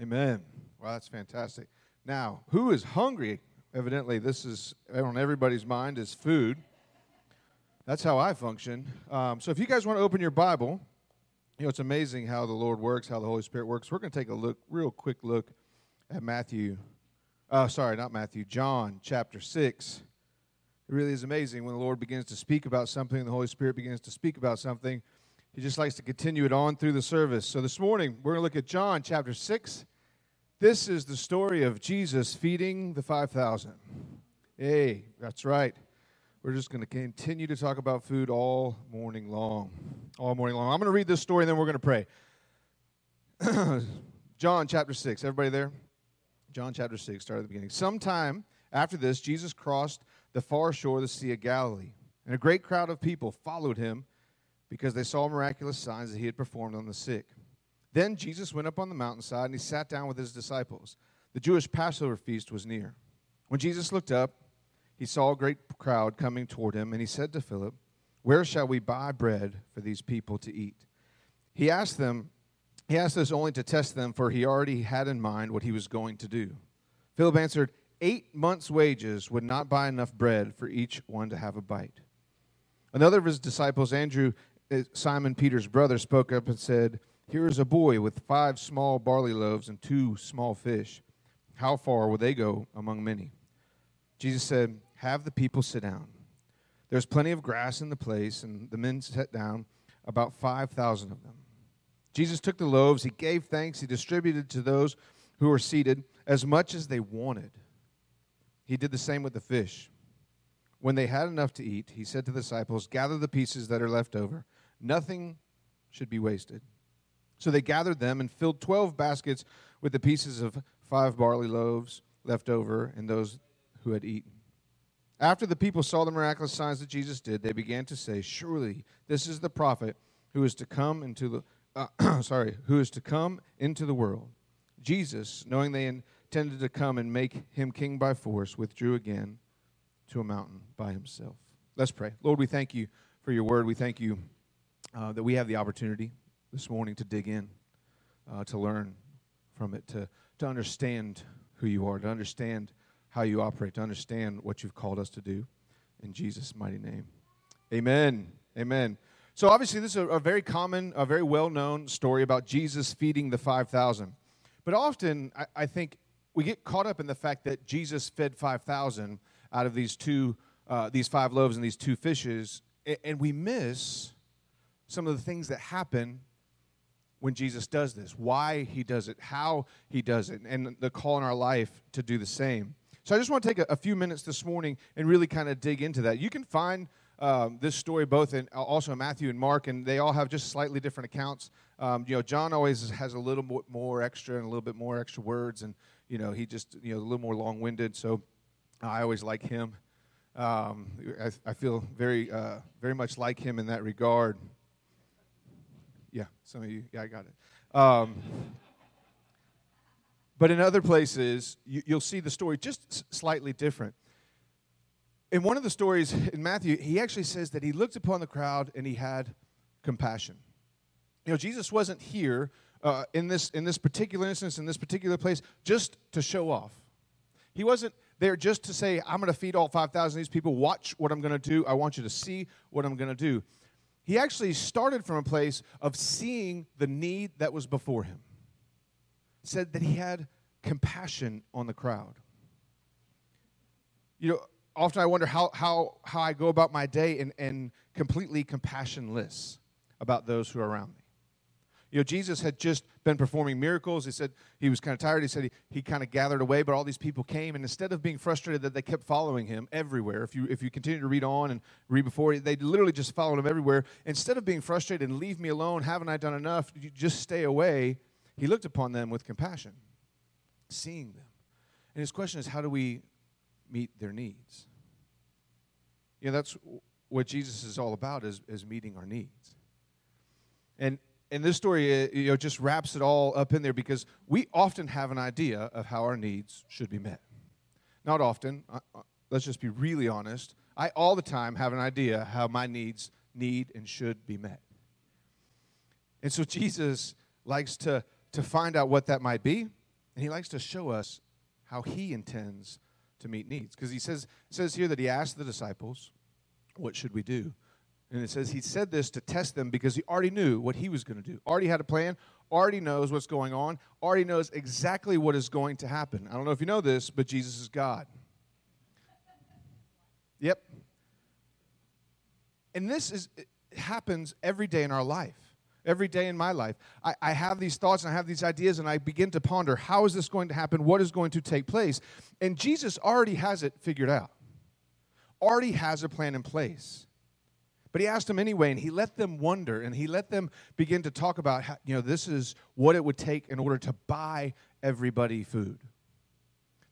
Amen. Wow, that's fantastic. Now, who is hungry? Evidently, this is on everybody's mind is food. That's how I function. Um, so, if you guys want to open your Bible, you know it's amazing how the Lord works, how the Holy Spirit works. We're going to take a look, real quick look at Matthew. Uh, sorry, not Matthew. John chapter six. It really is amazing when the Lord begins to speak about something, the Holy Spirit begins to speak about something. He just likes to continue it on through the service. So this morning, we're going to look at John chapter 6. This is the story of Jesus feeding the 5,000. Hey, that's right. We're just going to continue to talk about food all morning long. All morning long. I'm going to read this story and then we're going to pray. John chapter 6. Everybody there? John chapter 6, start at the beginning. Sometime after this, Jesus crossed the far shore of the Sea of Galilee, and a great crowd of people followed him because they saw miraculous signs that he had performed on the sick. Then Jesus went up on the mountainside and he sat down with his disciples. The Jewish Passover feast was near. When Jesus looked up, he saw a great crowd coming toward him, and he said to Philip, Where shall we buy bread for these people to eat? He asked them, he asked this only to test them, for he already had in mind what he was going to do. Philip answered, Eight months' wages would not buy enough bread for each one to have a bite. Another of his disciples, Andrew, uh, Simon Peter's brother, spoke up and said, Here is a boy with five small barley loaves and two small fish. How far will they go among many? Jesus said, Have the people sit down. There's plenty of grass in the place, and the men sat down, about 5,000 of them. Jesus took the loaves, he gave thanks, he distributed to those who were seated as much as they wanted. He did the same with the fish. When they had enough to eat, he said to the disciples, Gather the pieces that are left over. Nothing should be wasted. So they gathered them and filled 12 baskets with the pieces of five barley loaves left over and those who had eaten. After the people saw the miraculous signs that Jesus did, they began to say, Surely this is the prophet who is to come into the uh, sorry, who is to come into the world. Jesus, knowing they intended to come and make him king by force, withdrew again to a mountain by himself. Let's pray. Lord, we thank you for your word. We thank you uh, that we have the opportunity this morning to dig in, uh, to learn from it, to, to understand who you are, to understand how you operate, to understand what you've called us to do. In Jesus' mighty name. Amen. Amen. So, obviously, this is a, a very common, a very well known story about Jesus feeding the 5,000. But often, I, I think we get caught up in the fact that Jesus fed 5,000 out of these two, uh, these five loaves and these two fishes, and we miss some of the things that happen when Jesus does this, why he does it, how he does it, and the call in our life to do the same. So I just want to take a, a few minutes this morning and really kind of dig into that. You can find um, this story both in also in Matthew and Mark, and they all have just slightly different accounts. Um, you know, John always has a little more, more extra and a little bit more extra words, and you know, he just, you know, a little more long winded. So I always like him. Um, I, I, feel very, uh, very much like him in that regard. Yeah, some of you, yeah, I got it. Um, but in other places, you, will see the story just slightly different. In one of the stories in Matthew, he actually says that he looked upon the crowd and he had compassion. You know, Jesus wasn't here uh, in, this, in this particular instance, in this particular place, just to show off. He wasn't there just to say, I'm going to feed all 5,000 of these people. Watch what I'm going to do. I want you to see what I'm going to do. He actually started from a place of seeing the need that was before him. Said that he had compassion on the crowd. You know, often I wonder how, how, how I go about my day and, and completely compassionless about those who are around me. You know, Jesus had just been performing miracles. He said he was kind of tired. He said he, he kind of gathered away, but all these people came. And instead of being frustrated that they kept following him everywhere, if you, if you continue to read on and read before, they literally just followed him everywhere. Instead of being frustrated and leave me alone, haven't I done enough? You just stay away. He looked upon them with compassion, seeing them. And his question is, how do we meet their needs? You know, that's what Jesus is all about is, is meeting our needs. And and this story uh, you know just wraps it all up in there because we often have an idea of how our needs should be met not often uh, uh, let's just be really honest i all the time have an idea how my needs need and should be met and so jesus likes to to find out what that might be And he likes to show us how he intends to meet needs. Because he says, says here that he asked the disciples, What should we do? And it says he said this to test them because he already knew what he was going to do, already had a plan, already knows what's going on, already knows exactly what is going to happen. I don't know if you know this, but Jesus is God. Yep. And this is happens every day in our life every day in my life. I, I, have these thoughts and I have these ideas, and I begin to ponder how is this going to happen? What is going to take place? And Jesus already has it figured out, already has a plan in place. But he asked them anyway, and he let them wonder, and he let them begin to talk about, how, you know, this is what it would take in order to buy everybody food.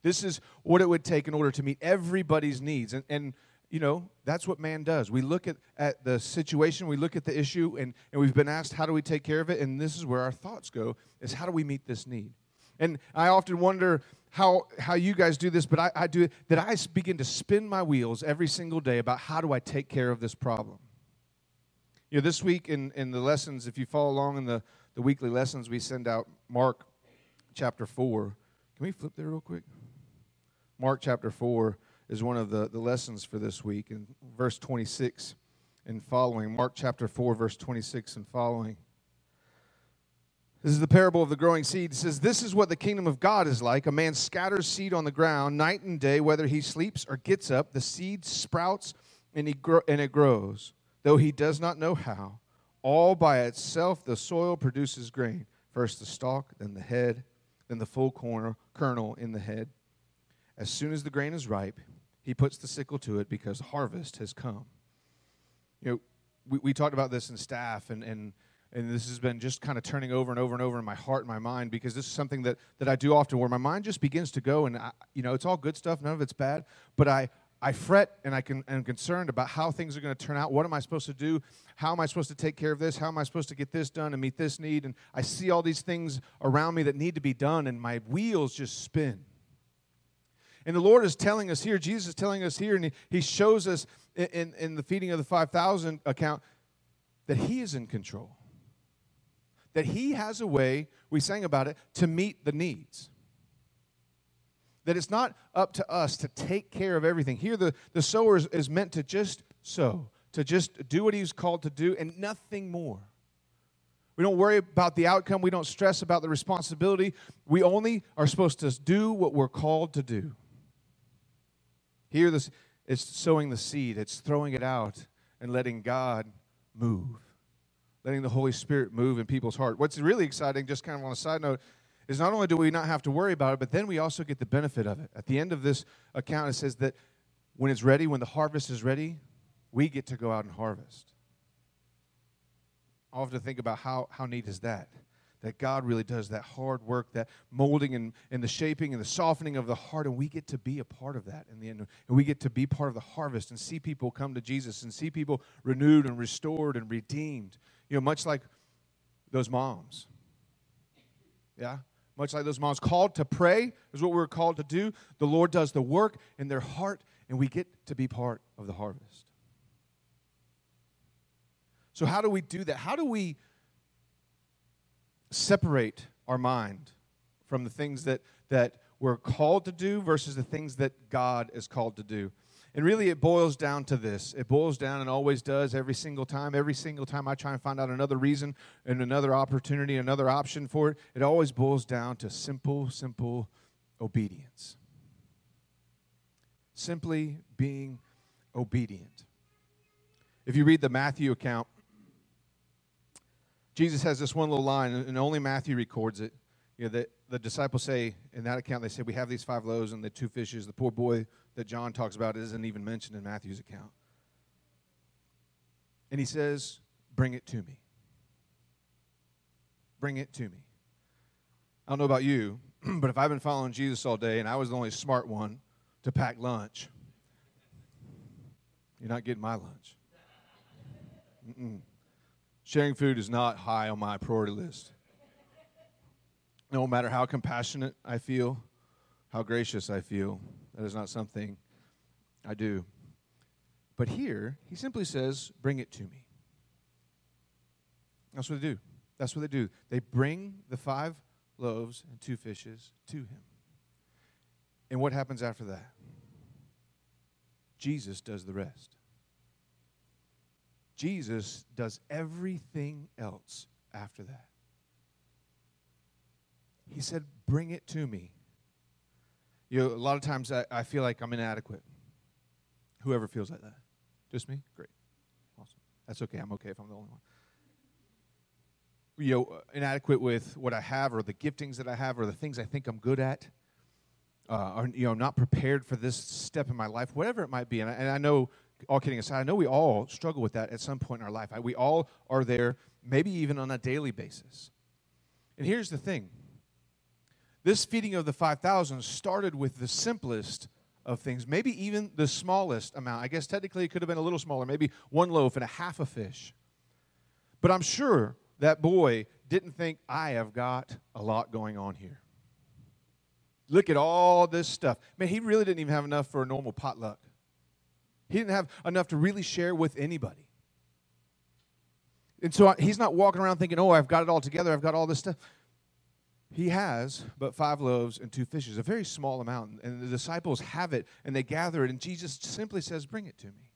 This is what it would take in order to meet everybody's needs. And, and you know, that's what man does. We look at, at the situation, we look at the issue, and, and we've been asked, how do we take care of it? And this is where our thoughts go, is how do we meet this need? And I often wonder how, how you guys do this, but I, I do it, that I begin to spin my wheels every single day about how do I take care of this problem. You know, this week in, in the lessons, if you follow along in the, the weekly lessons, we send out Mark chapter 4. Can we flip there real quick? Mark chapter 4 is one of the, the lessons for this week in verse 26 and following. Mark chapter 4, verse 26 and following. This is the parable of the growing seed. It says, This is what the kingdom of God is like. A man scatters seed on the ground night and day, whether he sleeps or gets up. The seed sprouts and, he gro- and it grows, though he does not know how. All by itself, the soil produces grain. First the stalk, then the head, then the full corner, kernel in the head. As soon as the grain is ripe, he puts the sickle to it because harvest has come. You know, we, we talked about this in staff, and, and, and this has been just kind of turning over and over and over in my heart and my mind because this is something that, that I do often where my mind just begins to go, and, I, you know, it's all good stuff, none of it's bad, but I, I fret and I can, am concerned about how things are going to turn out. What am I supposed to do? How am I supposed to take care of this? How am I supposed to get this done and meet this need? And I see all these things around me that need to be done, and my wheels just spin. And the Lord is telling us here, Jesus is telling us here, and He, he shows us in, in, in the feeding of the 5,000 account that He is in control. That He has a way, we sang about it, to meet the needs. That it's not up to us to take care of everything. Here, the, the sower is, is meant to just sow, to just do what he's called to do, and nothing more. We don't worry about the outcome. We don't stress about the responsibility. We only are supposed to do what we're called to do. Here, this, it's sowing the seed, it's throwing it out and letting God move, letting the Holy Spirit move in people's heart. What's really exciting, just kind of on a side note, is not only do we not have to worry about it, but then we also get the benefit of it. At the end of this account, it says that when it's ready, when the harvest is ready, we get to go out and harvest. I often think about how, how neat is that? that God really does that hard work, that molding and, and the shaping and the softening of the heart, and we get to be a part of that in the end. And we get to be part of the harvest and see people come to Jesus and see people renewed and restored and redeemed. You know, much like those moms. Yeah? Much like those moms called to pray is what we're called to do. The Lord does the work in their heart, and we get to be part of the harvest. So, how do we do that? How do we separate our mind from the things that, that we're called to do versus the things that God is called to do. And really, it boils down to this. It boils down and always does every single time. Every single time I try and find out another reason and another opportunity, another option for it, it always boils down to simple, simple obedience. Simply being obedient. If you read the Matthew account, Jesus has this one little line, and only Matthew records it. You know, the, the disciples say in that account, they say, We have these five loaves and the two fishes. The poor boy that John talks about isn't even mentioned in Matthew's account. And he says, Bring it to me. Bring it to me. I don't know about you, but if I've been following Jesus all day and I was the only smart one to pack lunch, you're not getting my lunch. Mm-mm. Sharing food is not high on my priority list. No matter how compassionate I feel, how gracious I feel, that is not something I do. But here, he simply says, Bring it to me. That's what they do. That's what they do. They bring the five loaves and two fishes to him. And what happens after that? Jesus does the rest. Jesus does everything else after that. He said, Bring it to me. You know, a lot of times I, I feel like I'm inadequate. Whoever feels like that. Just me? Great. Awesome. That's okay. I'm okay if I'm the only one. You know, inadequate with what I have or the giftings that I have or the things I think I'm good at. Uh, or, you know, I'm not prepared for this step in my life, whatever it might be. And I, and I know, all kidding aside, I know we all struggle with that at some point in our life. I, we all are there, maybe even on a daily basis. And here's the thing this feeding of the 5,000 started with the simplest of things, maybe even the smallest amount. I guess technically it could have been a little smaller, maybe one loaf and a half a fish. But I'm sure that boy didn't think, I have got a lot going on here. Look at all this stuff. Man, he really didn't even have enough for a normal potluck. He didn't have enough to really share with anybody. And so he's not walking around thinking, oh, I've got it all together, I've got all this stuff. He has but five loaves and two fishes, a very small amount. And the disciples have it and they gather it, and Jesus simply says, Bring it to me.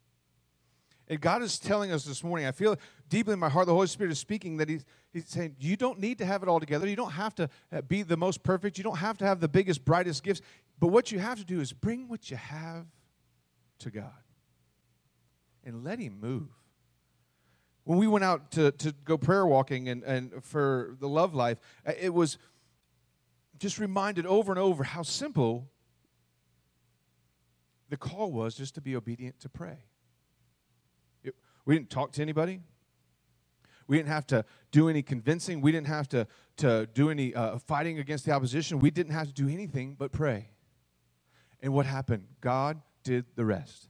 And God is telling us this morning, I feel deeply in my heart, the Holy Spirit is speaking that He's, he's saying, You don't need to have it all together. You don't have to uh, be the most perfect. You don't have to have the biggest, brightest gifts. But what you have to do is bring what you have to God and let Him move when we went out to, to go prayer walking and, and for the love life, uh, it was just reminded over and over how simple the call was just to be obedient to pray. It, we didn't talk to anybody. We didn't have to do any convincing. We didn't have to, to do any uh, fighting against the opposition. We didn't have to do anything but pray. And what happened? God did the rest.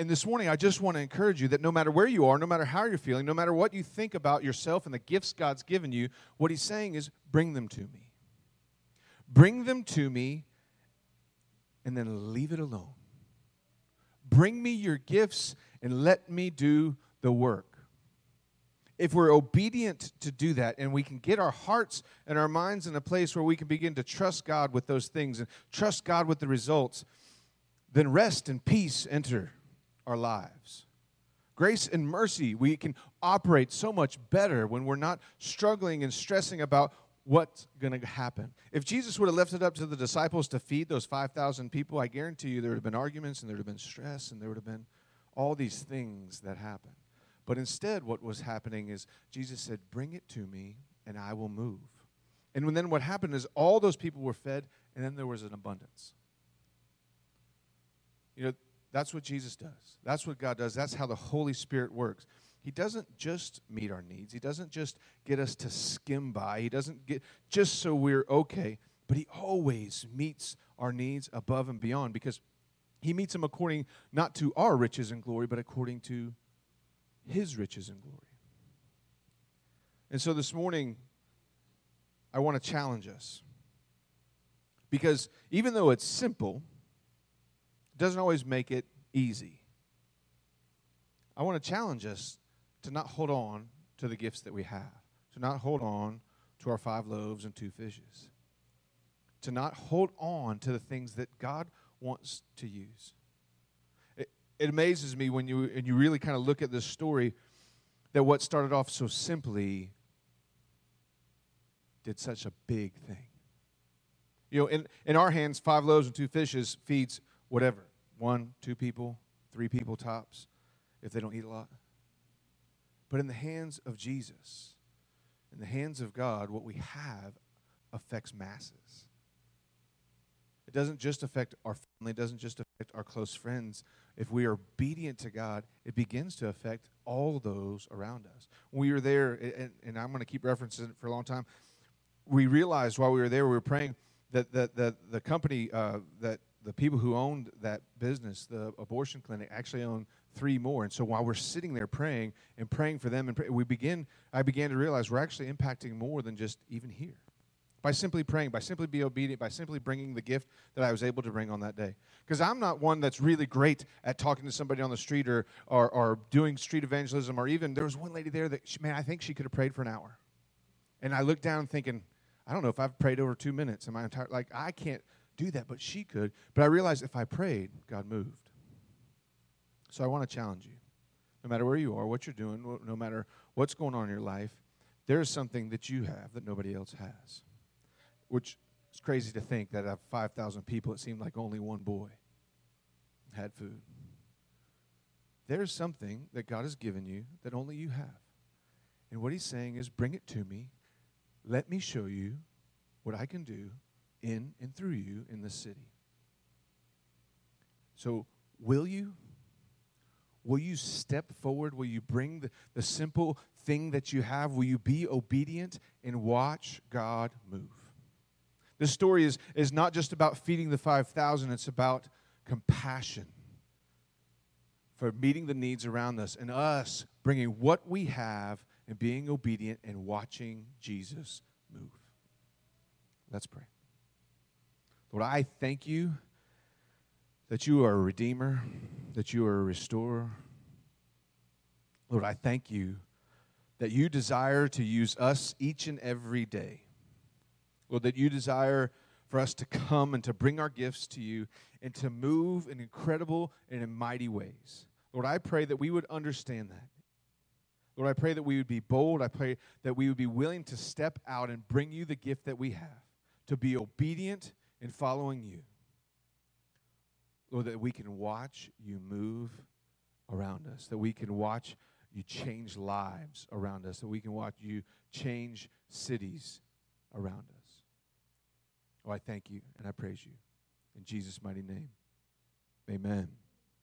And this morning, I just want to encourage you that no matter where you are, no matter how you're feeling, no matter what you think about yourself and the gifts God's given you, what He's saying is bring them to me. Bring them to me and then leave it alone. Bring me your gifts and let me do the work. If we're obedient to do that and we can get our hearts and our minds in a place where we can begin to trust God with those things and trust God with the results, then rest and peace enter our lives. Grace and mercy, we can operate so much better when we're not struggling and stressing about what's going to happen. If Jesus would have left it up to the disciples to feed those 5,000 people, I guarantee you there would have been arguments and there would have been stress and there would have been all these things that happen. But instead, what was happening is Jesus said, Bring it to me and I will move. And then what happened is all those people were fed and then there was an abundance. You know, that's what Jesus does. That's what God does. That's how the Holy Spirit works. He doesn't just meet our needs. He doesn't just get us to skim by. He doesn't get just so we're okay, but he always meets our needs above and beyond because he meets them according not to our riches and glory, but according to his riches and glory. And so this morning, I want to challenge us. Because even though it's simple, doesn't always make it easy. I want to challenge us to not hold on to the gifts that we have, to not hold on to our five loaves and two fishes, to not hold on to the things that God wants to use. It, it amazes me when you, and you really kind of look at this story that what started off so simply did such a big thing. You know, in, in our hands, five loaves and two fishes feeds whatever one, two people, three people tops, if they don't eat a lot. But in the hands of Jesus, in the hands of God, what we have affects masses. It doesn't just affect our family, it doesn't just affect our close friends. If we are obedient to God, it begins to affect all those around us. We were there, and, and I'm going to keep referencing it for a long time, we realized while we were there, we were praying that, that, that the company uh, that the people who owned that business, the abortion clinic, actually owned three more. And so while we're sitting there praying and praying for them, and pray, we begin, I began to realize we're actually impacting more than just even here. By simply praying, by simply being obedient, by simply bringing the gift that I was able to bring on that day. Because I'm not one that's really great at talking to somebody on the street or, or, or doing street evangelism, or even there was one lady there that, she, man, I think she could have prayed for an hour. And I looked down thinking, I don't know if I've prayed over two minutes in my entire like I can't do that, but she could. But I realized if I prayed, God moved. So I want to challenge you. No matter where you are, what you're doing, no matter what's going on in your life, there's something that you have that nobody else has. Which is crazy to think that out of 5,000 people, it seemed like only one boy had food. There's something that God has given you that only you have. And what he's saying is, bring it to me. Let me show you what I can do in and through you in the city. So, will you? Will you step forward? Will you bring the, the simple thing that you have? Will you be obedient and watch God move? This story is, is not just about feeding the 5,000, it's about compassion for meeting the needs around us and us bringing what we have and being obedient and watching Jesus move. Let's pray. Lord, I thank you that you are a redeemer, that you are a restorer. Lord, I thank you that you desire to use us each and every day. Lord, that you desire for us to come and to bring our gifts to you and to move in incredible and in mighty ways. Lord, I pray that we would understand that. Lord, I pray that we would be bold. I pray that we would be willing to step out and bring you the gift that we have, to be obedient in following you. Lord, that we can watch you move around us, that we can watch you change lives around us, that we can watch you change cities around us. Oh, I thank you and I praise you. In Jesus' mighty name, amen.